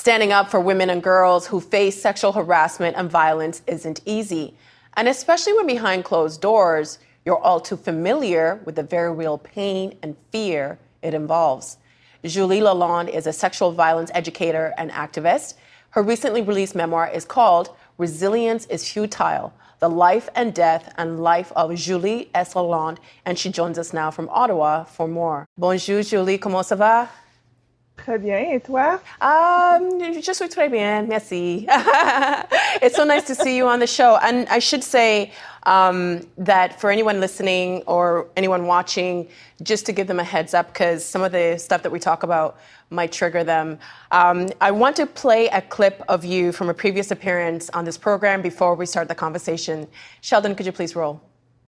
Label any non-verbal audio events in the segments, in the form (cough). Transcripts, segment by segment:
Standing up for women and girls who face sexual harassment and violence isn't easy. And especially when behind closed doors, you're all too familiar with the very real pain and fear it involves. Julie Lalonde is a sexual violence educator and activist. Her recently released memoir is called Resilience is Futile The Life and Death and Life of Julie S. Lalonde. And she joins us now from Ottawa for more. Bonjour, Julie, comment ça va? Très bien. Et toi? Um, je suis très bien. Merci. (laughs) it's so nice to see you on the show. And I should say um, that for anyone listening or anyone watching, just to give them a heads up, because some of the stuff that we talk about might trigger them. Um, I want to play a clip of you from a previous appearance on this program before we start the conversation. Sheldon, could you please roll?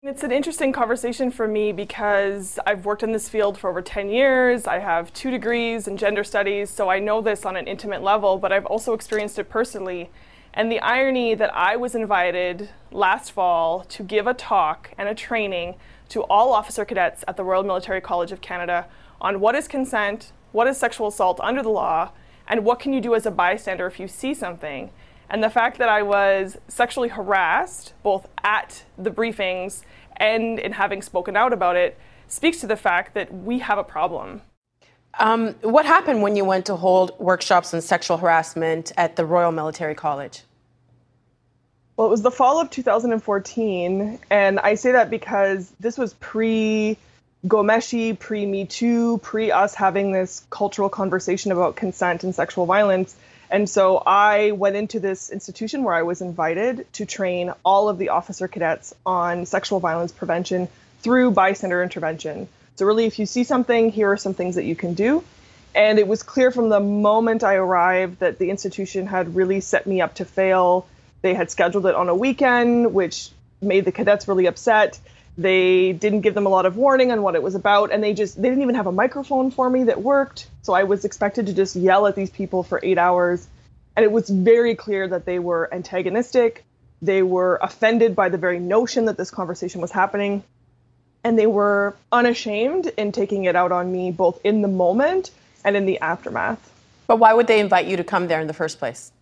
It's an interesting conversation for me because I've worked in this field for over 10 years. I have two degrees in gender studies, so I know this on an intimate level, but I've also experienced it personally. And the irony that I was invited last fall to give a talk and a training to all officer cadets at the Royal Military College of Canada on what is consent, what is sexual assault under the law, and what can you do as a bystander if you see something. And the fact that I was sexually harassed, both at the briefings and in having spoken out about it, speaks to the fact that we have a problem. Um, what happened when you went to hold workshops on sexual harassment at the Royal Military College? Well, it was the fall of 2014, and I say that because this was pre Ghomeshi, pre Me Too, pre us having this cultural conversation about consent and sexual violence. And so I went into this institution where I was invited to train all of the officer cadets on sexual violence prevention through bystander intervention. So, really, if you see something, here are some things that you can do. And it was clear from the moment I arrived that the institution had really set me up to fail. They had scheduled it on a weekend, which made the cadets really upset. They didn't give them a lot of warning on what it was about, and they just they didn't even have a microphone for me that worked. So I was expected to just yell at these people for eight hours, and it was very clear that they were antagonistic. They were offended by the very notion that this conversation was happening, and they were unashamed in taking it out on me both in the moment and in the aftermath. But why would they invite you to come there in the first place?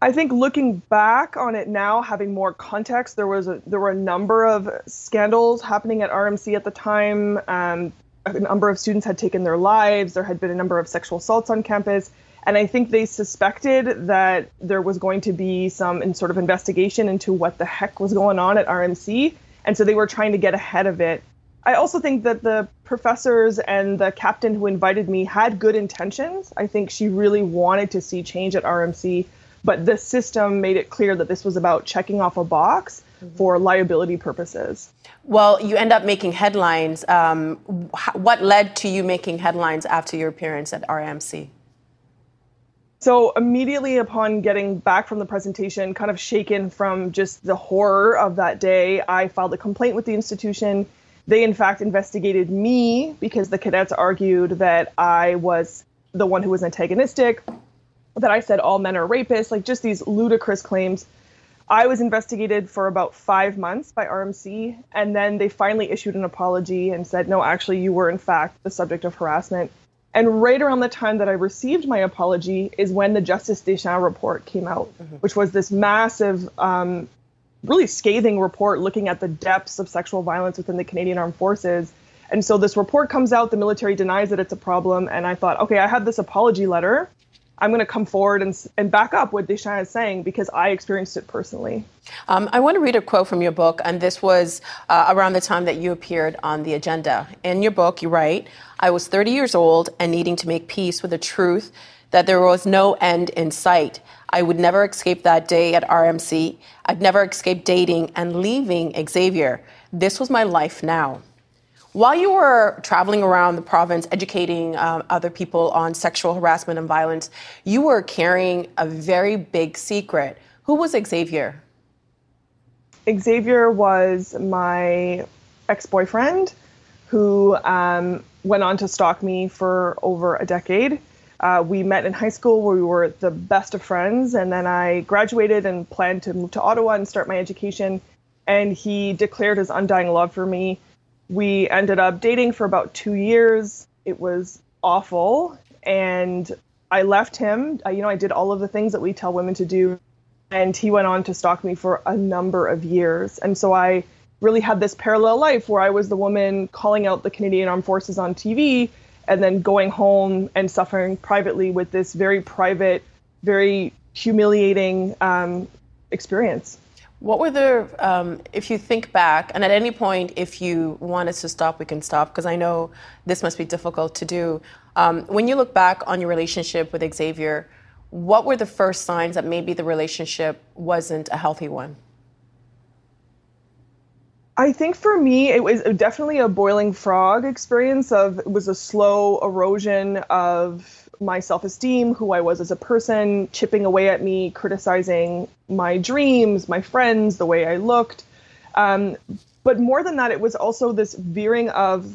I think looking back on it now, having more context, there was a there were a number of scandals happening at RMC at the time. Um, a number of students had taken their lives. There had been a number of sexual assaults on campus, and I think they suspected that there was going to be some sort of investigation into what the heck was going on at RMC, and so they were trying to get ahead of it. I also think that the professors and the captain who invited me had good intentions. I think she really wanted to see change at RMC but the system made it clear that this was about checking off a box mm-hmm. for liability purposes. Well, you end up making headlines. Um, what led to you making headlines after your appearance at RMC? So, immediately upon getting back from the presentation, kind of shaken from just the horror of that day, I filed a complaint with the institution. They, in fact, investigated me because the cadets argued that I was the one who was antagonistic, that I said all men are rapists, like just these ludicrous claims. I was investigated for about five months by RMC, and then they finally issued an apology and said, no, actually, you were in fact the subject of harassment. And right around the time that I received my apology is when the Justice Deschamps report came out, mm-hmm. which was this massive, um, really scathing report looking at the depths of sexual violence within the Canadian Armed Forces. And so this report comes out, the military denies that it's a problem, and I thought, okay, I have this apology letter I'm going to come forward and, and back up what Deschamps is saying because I experienced it personally. Um, I want to read a quote from your book, and this was uh, around the time that you appeared on the agenda. In your book, you write, I was 30 years old and needing to make peace with the truth that there was no end in sight. I would never escape that day at RMC. I'd never escape dating and leaving Xavier. This was my life now. While you were traveling around the province educating um, other people on sexual harassment and violence, you were carrying a very big secret. Who was Xavier? Xavier was my ex boyfriend who um, went on to stalk me for over a decade. Uh, we met in high school where we were the best of friends, and then I graduated and planned to move to Ottawa and start my education. And he declared his undying love for me. We ended up dating for about two years. It was awful, and I left him. You know, I did all of the things that we tell women to do, and he went on to stalk me for a number of years. And so I really had this parallel life where I was the woman calling out the Canadian Armed Forces on TV and then going home and suffering privately with this very private, very humiliating um, experience. What were the, um, if you think back, and at any point, if you want us to stop, we can stop, because I know this must be difficult to do. Um, when you look back on your relationship with Xavier, what were the first signs that maybe the relationship wasn't a healthy one? I think for me, it was definitely a boiling frog experience. Of it was a slow erosion of my self-esteem, who I was as a person, chipping away at me, criticizing my dreams, my friends, the way I looked. Um, but more than that, it was also this veering of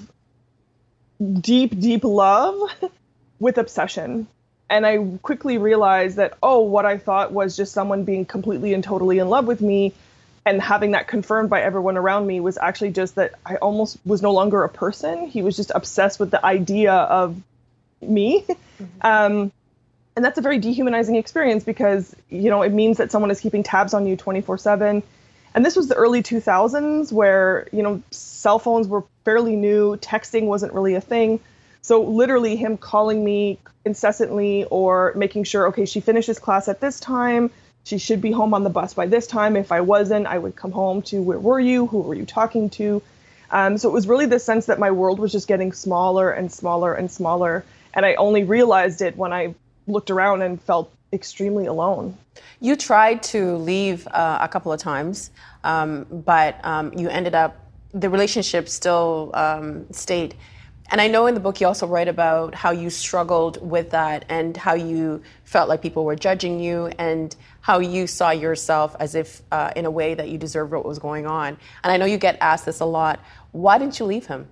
deep, deep love (laughs) with obsession. And I quickly realized that, oh, what I thought was just someone being completely and totally in love with me and having that confirmed by everyone around me was actually just that I almost was no longer a person. He was just obsessed with the idea of me. Mm-hmm. Um, and that's a very dehumanizing experience because, you know, it means that someone is keeping tabs on you 24 7. And this was the early 2000s where, you know, cell phones were fairly new, texting wasn't really a thing. So literally him calling me incessantly or making sure, okay, she finishes class at this time she should be home on the bus by this time. If I wasn't, I would come home to where were you? Who were you talking to? Um, so it was really the sense that my world was just getting smaller and smaller and smaller. And I only realized it when I looked around and felt extremely alone. You tried to leave uh, a couple of times, um, but um, you ended up, the relationship still um, stayed. And I know in the book you also write about how you struggled with that and how you felt like people were judging you and how you saw yourself as if uh, in a way that you deserved what was going on. And I know you get asked this a lot. Why didn't you leave him?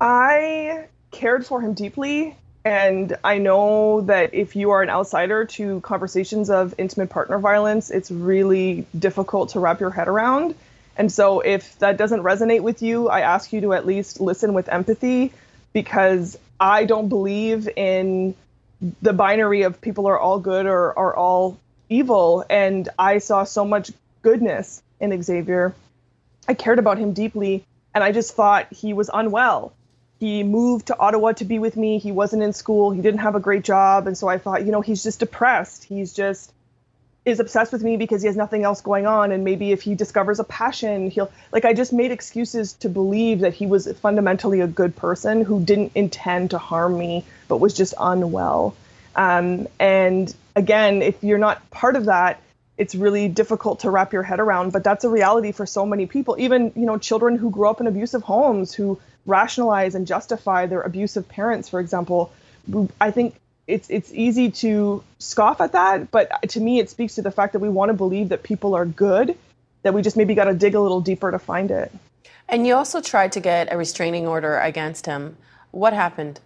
I cared for him deeply. And I know that if you are an outsider to conversations of intimate partner violence, it's really difficult to wrap your head around. And so if that doesn't resonate with you, I ask you to at least listen with empathy because I don't believe in the binary of people are all good or are all evil. And I saw so much goodness in Xavier. I cared about him deeply, and I just thought he was unwell. He moved to Ottawa to be with me. He wasn't in school. He didn't have a great job. And so I thought, you know, he's just depressed. He's just is obsessed with me because he has nothing else going on and maybe if he discovers a passion he'll like i just made excuses to believe that he was fundamentally a good person who didn't intend to harm me but was just unwell um, and again if you're not part of that it's really difficult to wrap your head around but that's a reality for so many people even you know children who grow up in abusive homes who rationalize and justify their abusive parents for example i think it's it's easy to scoff at that, but to me, it speaks to the fact that we want to believe that people are good, that we just maybe got to dig a little deeper to find it. And you also tried to get a restraining order against him. What happened?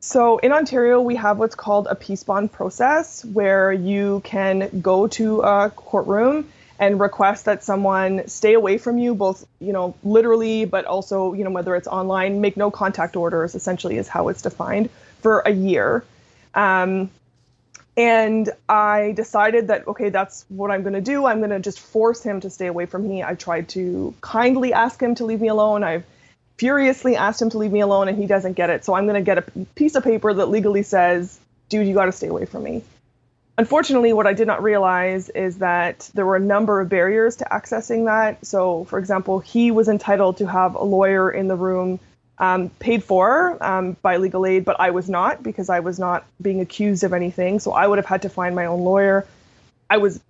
So in Ontario, we have what's called a peace bond process, where you can go to a courtroom and request that someone stay away from you, both you know literally, but also you know whether it's online, make no contact orders. Essentially, is how it's defined for a year. Um, and I decided that, okay, that's what I'm going to do. I'm going to just force him to stay away from me. I tried to kindly ask him to leave me alone. I've furiously asked him to leave me alone, and he doesn't get it. So I'm going to get a piece of paper that legally says, dude, you got to stay away from me. Unfortunately, what I did not realize is that there were a number of barriers to accessing that. So, for example, he was entitled to have a lawyer in the room um, paid for um, by legal aid, but I was not because I was not being accused of anything. So I would have had to find my own lawyer. I was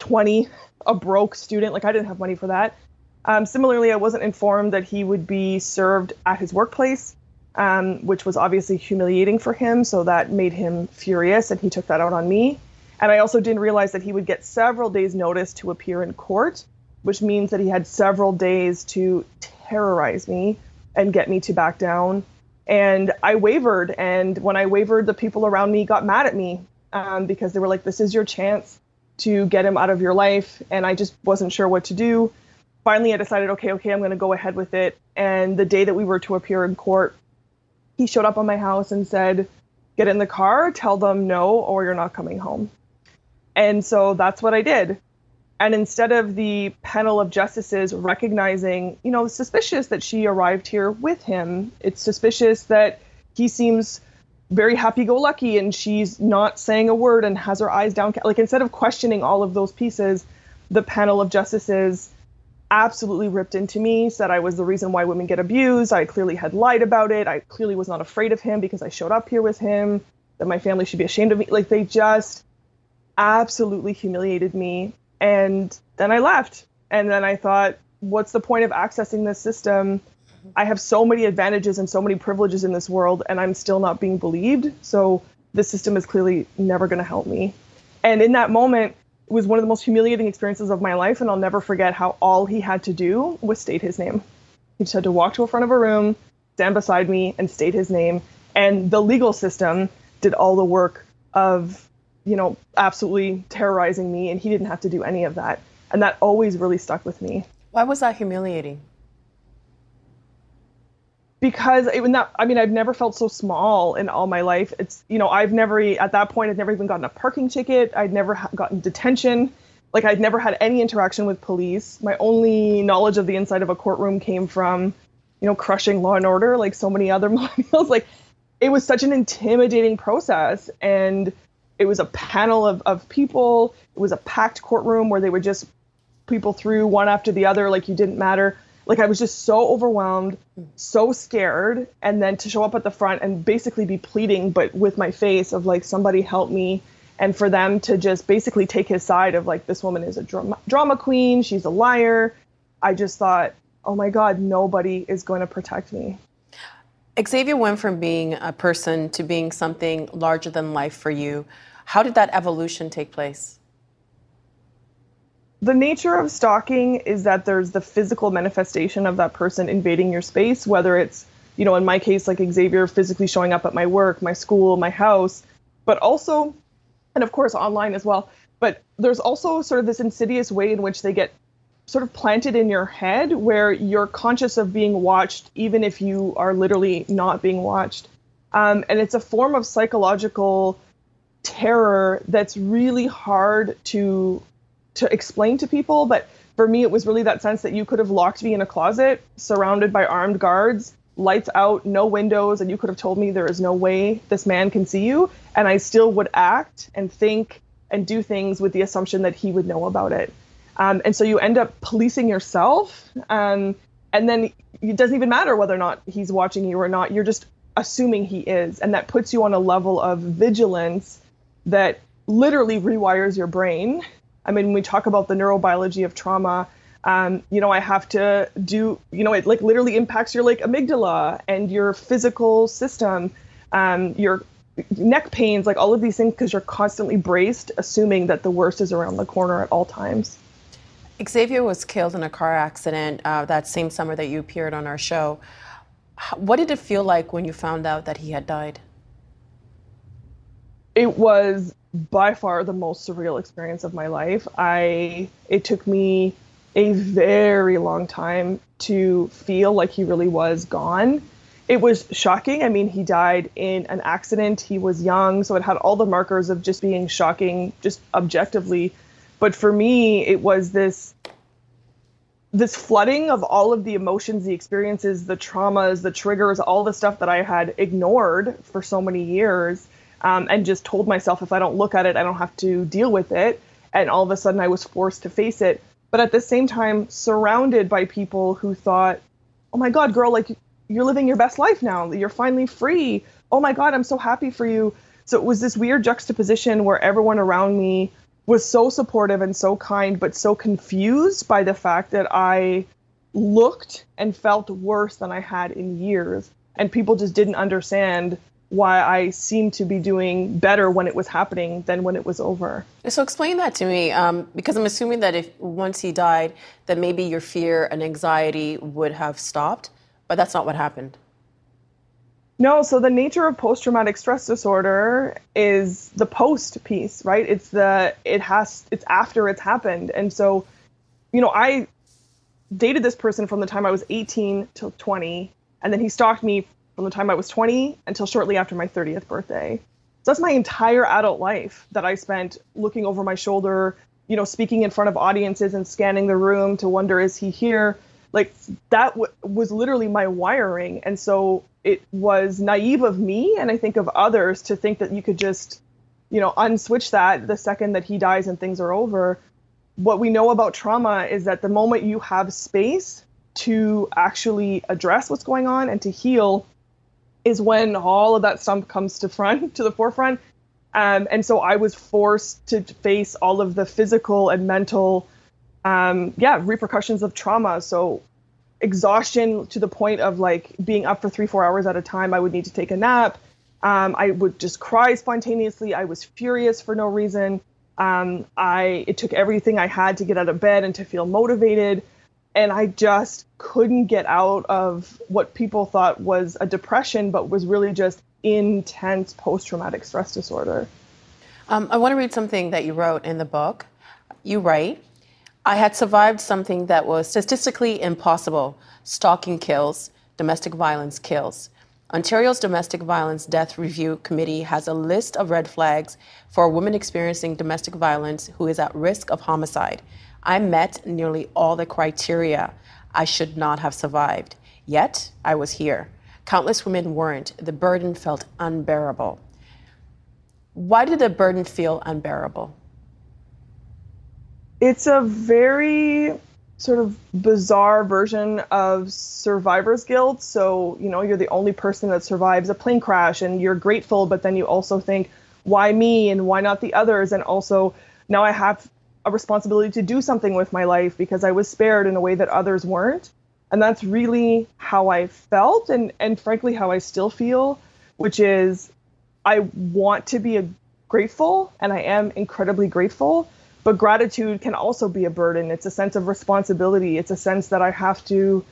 20, a broke student, like I didn't have money for that. Um, similarly, I wasn't informed that he would be served at his workplace, um, which was obviously humiliating for him. So that made him furious, and he took that out on me. And I also didn't realize that he would get several days' notice to appear in court, which means that he had several days to terrorize me and get me to back down. And I wavered. And when I wavered, the people around me got mad at me um, because they were like, this is your chance to get him out of your life. And I just wasn't sure what to do. Finally, I decided, okay, okay, I'm going to go ahead with it. And the day that we were to appear in court, he showed up on my house and said, get in the car, tell them no, or you're not coming home. And so that's what I did. And instead of the panel of justices recognizing, you know, suspicious that she arrived here with him, it's suspicious that he seems very happy go lucky and she's not saying a word and has her eyes down. Like, instead of questioning all of those pieces, the panel of justices absolutely ripped into me, said I was the reason why women get abused. I clearly had lied about it. I clearly was not afraid of him because I showed up here with him, that my family should be ashamed of me. Like, they just absolutely humiliated me and then I left. And then I thought, what's the point of accessing this system? I have so many advantages and so many privileges in this world, and I'm still not being believed. So this system is clearly never going to help me. And in that moment, it was one of the most humiliating experiences of my life, and I'll never forget how all he had to do was state his name. He just had to walk to the front of a room, stand beside me, and state his name. And the legal system did all the work of you know, absolutely terrorizing me, and he didn't have to do any of that. And that always really stuck with me. Why was that humiliating? Because it would not, I mean, I've never felt so small in all my life. It's, you know, I've never, at that point, I'd never even gotten a parking ticket. I'd never gotten detention. Like, I'd never had any interaction with police. My only knowledge of the inside of a courtroom came from, you know, crushing law and order, like so many (laughs) other millennials. Like, it was such an intimidating process. And it was a panel of, of people. It was a packed courtroom where they would just people through one after the other like you didn't matter. Like I was just so overwhelmed, hmm. so scared, and then to show up at the front and basically be pleading, but with my face of like somebody help me, and for them to just basically take his side of like this woman is a drama, drama queen, she's a liar. I just thought, oh my God, nobody is going to protect me. Xavier went from being a person to being something larger than life for you. How did that evolution take place? The nature of stalking is that there's the physical manifestation of that person invading your space, whether it's, you know, in my case, like Xavier physically showing up at my work, my school, my house, but also, and of course, online as well. But there's also sort of this insidious way in which they get sort of planted in your head where you're conscious of being watched, even if you are literally not being watched. Um, and it's a form of psychological terror that's really hard to to explain to people but for me it was really that sense that you could have locked me in a closet surrounded by armed guards lights out no windows and you could have told me there is no way this man can see you and i still would act and think and do things with the assumption that he would know about it um, and so you end up policing yourself um, and then it doesn't even matter whether or not he's watching you or not you're just assuming he is and that puts you on a level of vigilance that literally rewires your brain. I mean, when we talk about the neurobiology of trauma, um, you know, I have to do, you know, it like literally impacts your like amygdala and your physical system, um, your neck pains, like all of these things, because you're constantly braced, assuming that the worst is around the corner at all times. Xavier was killed in a car accident uh, that same summer that you appeared on our show. What did it feel like when you found out that he had died? it was by far the most surreal experience of my life. I it took me a very long time to feel like he really was gone. It was shocking. I mean, he died in an accident. He was young, so it had all the markers of just being shocking, just objectively. But for me, it was this this flooding of all of the emotions, the experiences, the traumas, the triggers, all the stuff that I had ignored for so many years um, and just told myself if I don't look at it, I don't have to deal with it. And all of a sudden, I was forced to face it. But at the same time, surrounded by people who thought, oh my God, girl, like you're living your best life now. You're finally free. Oh my God, I'm so happy for you. So it was this weird juxtaposition where everyone around me was so supportive and so kind, but so confused by the fact that I looked and felt worse than I had in years. And people just didn't understand why I seemed to be doing better when it was happening than when it was over. So explain that to me, um, because I'm assuming that if once he died, that maybe your fear and anxiety would have stopped, but that's not what happened. No, so the nature of post-traumatic stress disorder is the post piece, right? It's the it has it's after it's happened. And so, you know, I dated this person from the time I was 18 till 20, and then he stalked me from the time I was 20 until shortly after my 30th birthday. So that's my entire adult life that I spent looking over my shoulder, you know, speaking in front of audiences and scanning the room to wonder is he here? Like that w- was literally my wiring. And so it was naive of me and I think of others to think that you could just, you know, unswitch that the second that he dies and things are over. What we know about trauma is that the moment you have space to actually address what's going on and to heal, is when all of that stuff comes to front (laughs) to the forefront. Um, and so I was forced to face all of the physical and mental, um, yeah, repercussions of trauma. So exhaustion to the point of like being up for three, four hours at a time. I would need to take a nap. Um, I would just cry spontaneously. I was furious for no reason. Um, I it took everything I had to get out of bed and to feel motivated and I just couldn't get out of what people thought was a depression, but was really just intense post traumatic stress disorder. Um, I want to read something that you wrote in the book. You write, I had survived something that was statistically impossible stalking kills, domestic violence kills. Ontario's Domestic Violence Death Review Committee has a list of red flags for a woman experiencing domestic violence who is at risk of homicide. I met nearly all the criteria. I should not have survived. Yet, I was here. Countless women weren't. The burden felt unbearable. Why did the burden feel unbearable? It's a very sort of bizarre version of survivor's guilt. So, you know, you're the only person that survives a plane crash and you're grateful, but then you also think, why me and why not the others? And also, now I have a responsibility to do something with my life because I was spared in a way that others weren't. And that's really how I felt and, and frankly how I still feel, which is I want to be a grateful and I am incredibly grateful. But gratitude can also be a burden. It's a sense of responsibility. It's a sense that I have to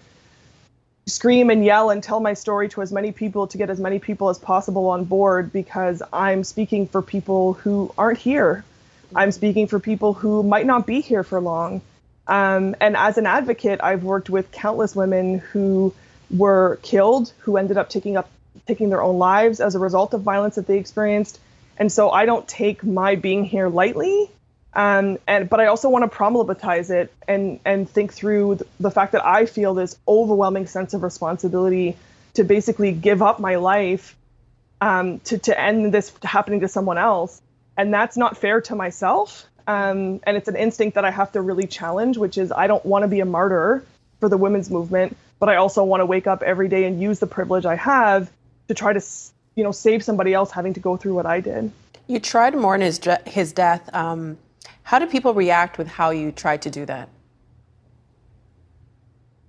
scream and yell and tell my story to as many people to get as many people as possible on board because I'm speaking for people who aren't here I'm speaking for people who might not be here for long. Um, and as an advocate, I've worked with countless women who were killed, who ended up taking up taking their own lives as a result of violence that they experienced. And so I don't take my being here lightly. Um, and but I also want to problematize it and and think through the fact that I feel this overwhelming sense of responsibility to basically give up my life um, to to end this happening to someone else and that's not fair to myself. Um, and it's an instinct that I have to really challenge, which is I don't want to be a martyr for the women's movement, but I also want to wake up every day and use the privilege I have to try to, you know, save somebody else having to go through what I did. You tried to mourn his his death. Um, how do people react with how you tried to do that?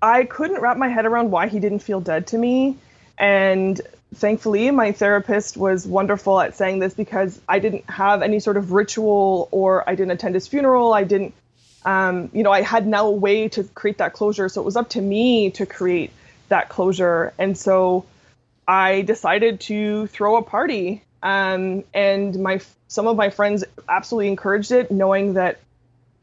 I couldn't wrap my head around why he didn't feel dead to me, and thankfully, my therapist was wonderful at saying this because I didn't have any sort of ritual or I didn't attend his funeral. I didn't, um, you know, I had no way to create that closure. So it was up to me to create that closure. And so I decided to throw a party. Um, and my some of my friends absolutely encouraged it, knowing that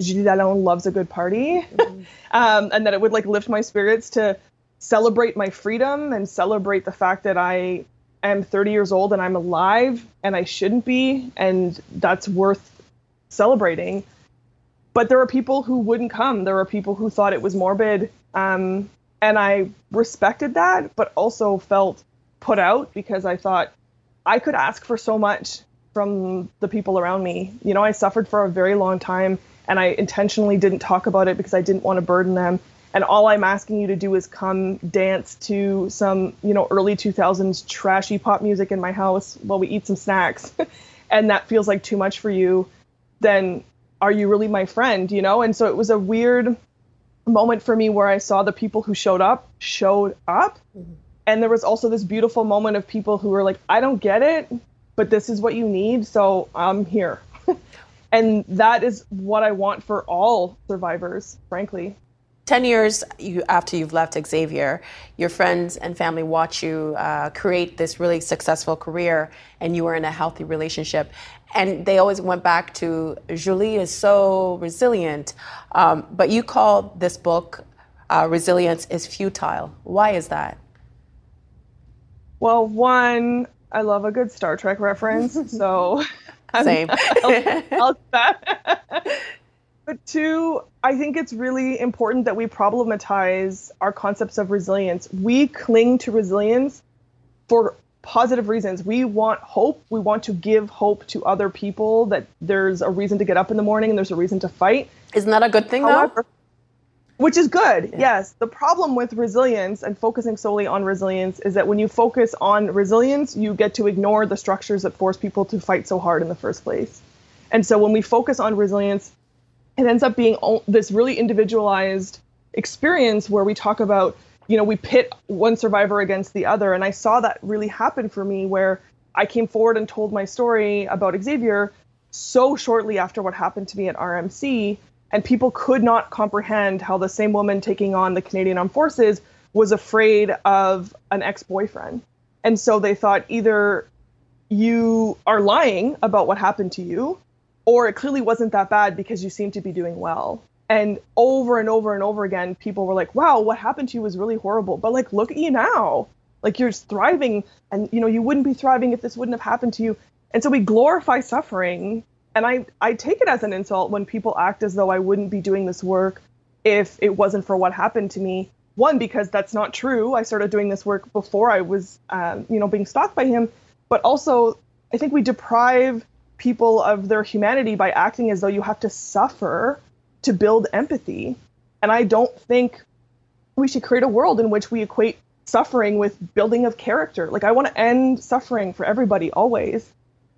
Julie Lalonde loves a good party, mm-hmm. (laughs) um, and that it would like lift my spirits to celebrate my freedom and celebrate the fact that I am 30 years old and I'm alive and I shouldn't be, and that's worth celebrating. But there are people who wouldn't come. There are people who thought it was morbid. Um, and I respected that, but also felt put out because I thought I could ask for so much from the people around me. You know, I suffered for a very long time and I intentionally didn't talk about it because I didn't want to burden them and all I'm asking you to do is come dance to some, you know, early 2000s trashy pop music in my house while we eat some snacks, (laughs) and that feels like too much for you, then are you really my friend, you know? And so it was a weird moment for me where I saw the people who showed up showed up. Mm-hmm. And there was also this beautiful moment of people who were like, I don't get it, but this is what you need, so I'm here. (laughs) and that is what I want for all survivors, frankly. 10 years you, after you've left Xavier, your friends and family watch you uh, create this really successful career and you were in a healthy relationship. And they always went back to Julie is so resilient. Um, but you call this book uh, Resilience is Futile. Why is that? Well, one, I love a good Star Trek reference. so. (laughs) Same. (laughs) I'll, I'll (laughs) but two, I think it's really important that we problematize our concepts of resilience. We cling to resilience for positive reasons. We want hope. We want to give hope to other people that there's a reason to get up in the morning and there's a reason to fight. Isn't that a good thing, However, though? Which is good, yeah. yes. The problem with resilience and focusing solely on resilience is that when you focus on resilience, you get to ignore the structures that force people to fight so hard in the first place. And so when we focus on resilience, it ends up being this really individualized experience where we talk about you know we pit one survivor against the other. And i saw that really happen for me where i came forward and told my story about xavier so shortly after what happened to me at rmc and people could not comprehend how the same woman taking on the canadian armed forces was afraid of an ex-boyfriend. And so they thought either you are lying about what happened to you or it clearly wasn't that bad because you seem to be doing well. And over and over and over again, people were like, wow, what happened to you was really horrible. But like, look at you now. Like you're thriving and you know, you wouldn't be thriving if this wouldn't have happened to you. And so we glorify suffering. And I, I take it as an insult when people act as though I wouldn't be doing this work if it wasn't for what happened to me. One, because that's not true. I started doing this work before I was, um, you know, being stalked by him. But also, I think we deprive people of their humanity by acting as though you have to suffer to build empathy. And I don't think we should create a world in which we equate suffering with building of character. Like I want to end suffering for everybody always.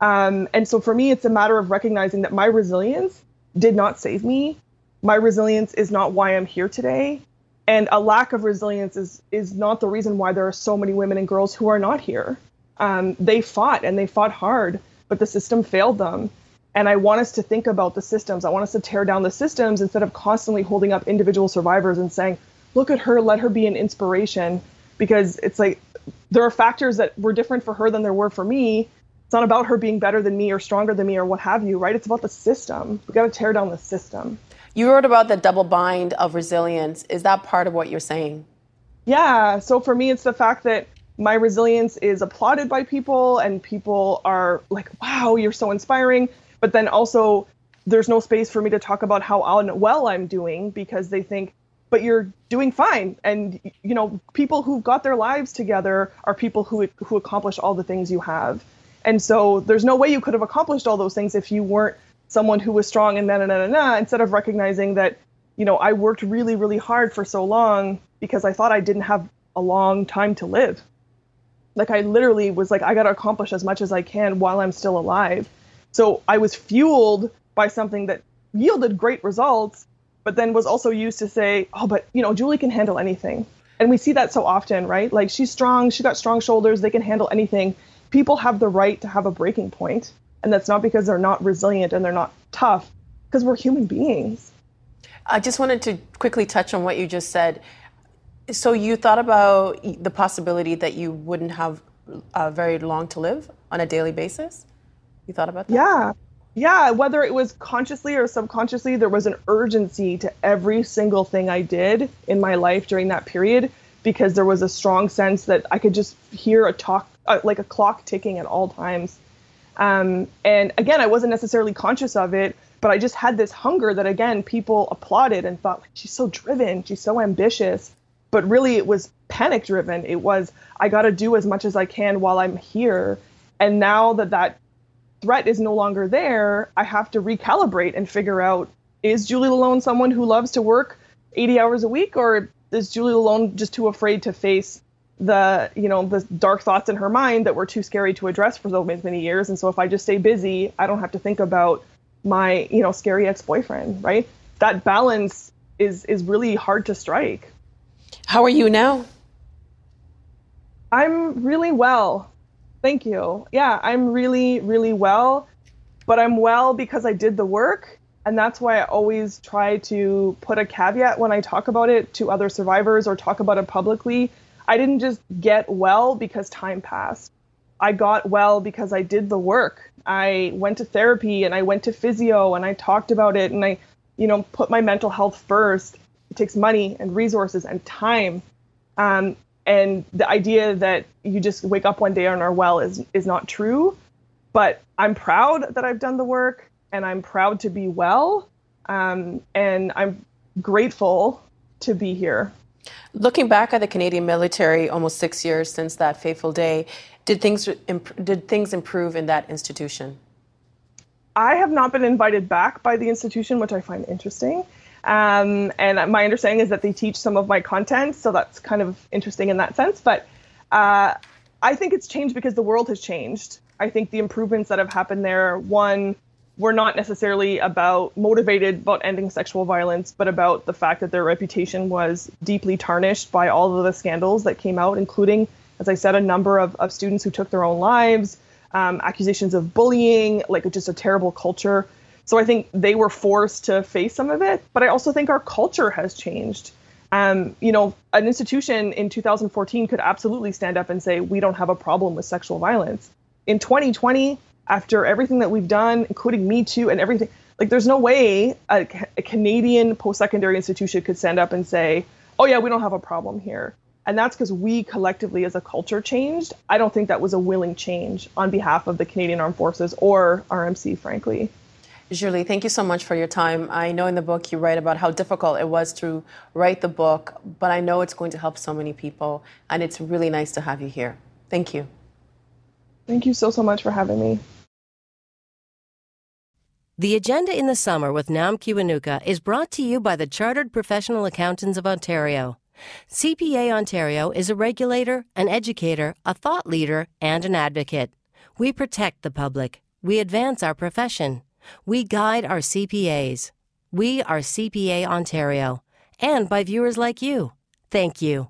Um, and so for me, it's a matter of recognizing that my resilience did not save me. My resilience is not why I'm here today. And a lack of resilience is is not the reason why there are so many women and girls who are not here. Um, they fought and they fought hard but the system failed them. And I want us to think about the systems. I want us to tear down the systems instead of constantly holding up individual survivors and saying, look at her, let her be an inspiration. Because it's like there are factors that were different for her than there were for me. It's not about her being better than me or stronger than me or what have you, right? It's about the system. We got to tear down the system. You wrote about the double bind of resilience. Is that part of what you're saying? Yeah. So for me, it's the fact that my resilience is applauded by people and people are like wow you're so inspiring. But then also there's no space for me to talk about how unwell i'm doing because they think but you're doing fine. And you know people who've got their lives together are people who who accomplish all the things you have. And so there's no way you could have accomplished all those things if you weren't someone who was strong and na na na na instead of recognizing that you know i worked really really hard for so long because i thought i didn't have a long time to live like I literally was like, I got to accomplish as much as I can while I'm still alive. So I was fueled by something that yielded great results, but then was also used to say, oh, but you know, Julie can handle anything. And we see that so often, right? Like she's strong, she got strong shoulders, they can handle anything. People have the right to have a breaking point, and that's not because they're not resilient and they're not tough, because we're human beings. I just wanted to quickly touch on what you just said. So you thought about the possibility that you wouldn't have uh, very long to live on a daily basis? You thought about that? Yeah. Yeah, whether it was consciously or subconsciously, there was an urgency to every single thing I did in my life during that period because there was a strong sense that I could just hear a talk, uh, like a clock ticking at all times. Um, and again, I wasn't necessarily conscious of it, but I just had this hunger that, again, people applauded and thought, like, she's so driven, she's so ambitious but really it was panic driven. It was i got to do as much as i can while i'm here. And now that that threat is no longer there i have to recalibrate and figure out is julie lalonde someone who loves to work 80 hours a week or is julie lalonde just too afraid to face the you know the dark thoughts in her mind that were too scary to address for so many years? And so if i just stay busy i don't have to think about my you know scary ex-boyfriend right? That balance is is really hard to strike. How are you now? I'm really well. Thank you. Yeah, I'm really, really well. But I'm well because I did the work. And that's why I always try to put a caveat when I talk about it to other survivors or talk about it publicly. I didn't just get well because time passed. I got well because I did the work. I went to therapy and I went to physio and I talked about it and I, you know, put my mental health first. It takes money and resources and time. Um, and the idea that you just wake up one day and are well is is not true. But I'm proud that I've done the work and I'm proud to be well. Um, and I'm grateful to be here. Looking back at the Canadian military, almost six years since that fateful day, did things did things improve in that institution? I have not been invited back by the institution, which I find interesting. Um, and my understanding is that they teach some of my content, so that's kind of interesting in that sense. But uh, I think it's changed because the world has changed. I think the improvements that have happened there, one, were not necessarily about motivated about ending sexual violence, but about the fact that their reputation was deeply tarnished by all of the scandals that came out, including as I said, a number of, of students who took their own lives, um, accusations of bullying, like just a terrible culture. So I think they were forced to face some of it, but I also think our culture has changed. Um, you know, an institution in 2014 could absolutely stand up and say, we don't have a problem with sexual violence. In 2020, after everything that we've done, including Me Too and everything, like there's no way a, a Canadian post secondary institution could stand up and say, oh, yeah, we don't have a problem here. And that's because we collectively as a culture changed. I don't think that was a willing change on behalf of the Canadian Armed Forces or RMC, frankly. Julie, thank you so much for your time. I know in the book you write about how difficult it was to write the book, but I know it's going to help so many people, and it's really nice to have you here. Thank you. Thank you so, so much for having me. The Agenda in the Summer with Nam Kiwanuka is brought to you by the Chartered Professional Accountants of Ontario. CPA Ontario is a regulator, an educator, a thought leader, and an advocate. We protect the public. We advance our profession. We guide our CPAs. We are CPA Ontario, and by viewers like you. Thank you.